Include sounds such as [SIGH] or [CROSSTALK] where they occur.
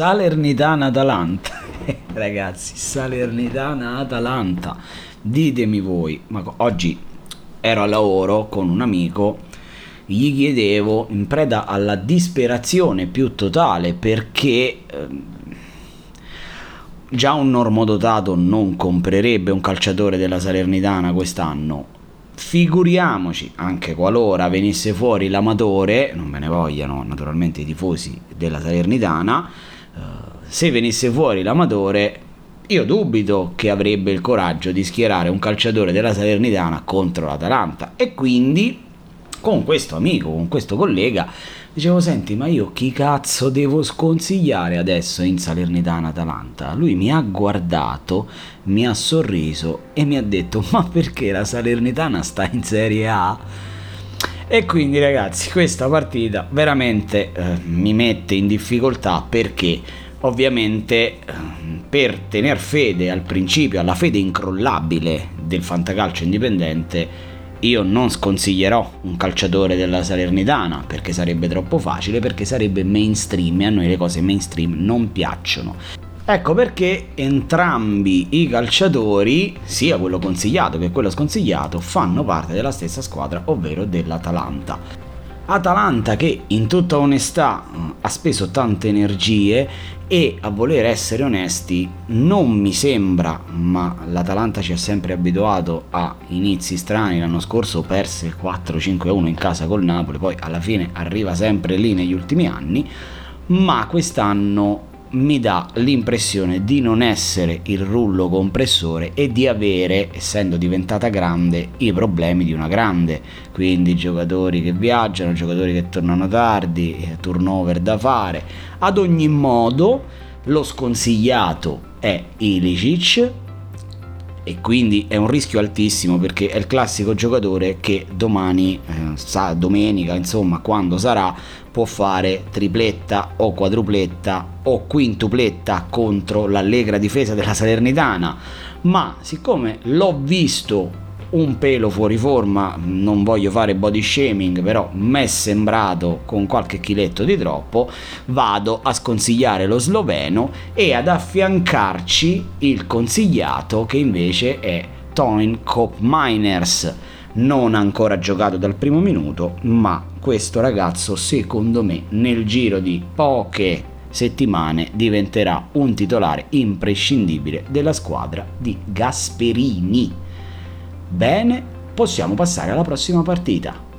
Salernitana-Atalanta. [LAUGHS] Ragazzi, Salernitana-Atalanta. Ditemi voi, ma oggi ero a lavoro con un amico, gli chiedevo in preda alla disperazione più totale perché... Eh, già un normodotato non comprerebbe un calciatore della Salernitana quest'anno. Figuriamoci, anche qualora venisse fuori l'amatore, non me ne vogliano naturalmente i tifosi della Salernitana, se venisse fuori l'amatore, io dubito che avrebbe il coraggio di schierare un calciatore della Salernitana contro l'Atalanta. E quindi con questo amico, con questo collega, dicevo senti ma io chi cazzo devo sconsigliare adesso in Salernitana Atalanta? Lui mi ha guardato mi ha sorriso e mi ha detto ma perché la Salernitana sta in Serie A? E quindi ragazzi questa partita veramente eh, mi mette in difficoltà perché ovviamente eh, per tener fede al principio alla fede incrollabile del fantacalcio indipendente io non sconsiglierò un calciatore della Salernitana perché sarebbe troppo facile, perché sarebbe mainstream e a noi le cose mainstream non piacciono. Ecco perché entrambi i calciatori, sia quello consigliato che quello sconsigliato, fanno parte della stessa squadra, ovvero dell'Atalanta. Atalanta che in tutta onestà ha speso tante energie e a voler essere onesti non mi sembra, ma l'Atalanta ci ha sempre abituato a inizi strani, l'anno scorso perse il 4-5-1 in casa col Napoli, poi alla fine arriva sempre lì negli ultimi anni, ma quest'anno mi dà l'impressione di non essere il rullo compressore e di avere, essendo diventata grande, i problemi di una grande. Quindi giocatori che viaggiano, giocatori che tornano tardi, turnover da fare. Ad ogni modo, lo sconsigliato è Ilicic e quindi è un rischio altissimo perché è il classico giocatore che domani, eh, sa, domenica, insomma, quando sarà, può fare tripletta o quadrupletta o quintupletta contro l'allegra difesa della Salernitana. Ma siccome l'ho visto un pelo fuori forma, non voglio fare body shaming, però mi è sembrato con qualche chiletto di troppo, vado a sconsigliare lo sloveno e ad affiancarci il consigliato che invece è Toin Cop Miners. Non ancora giocato dal primo minuto, ma questo ragazzo secondo me nel giro di poche settimane diventerà un titolare imprescindibile della squadra di Gasperini. Bene, possiamo passare alla prossima partita.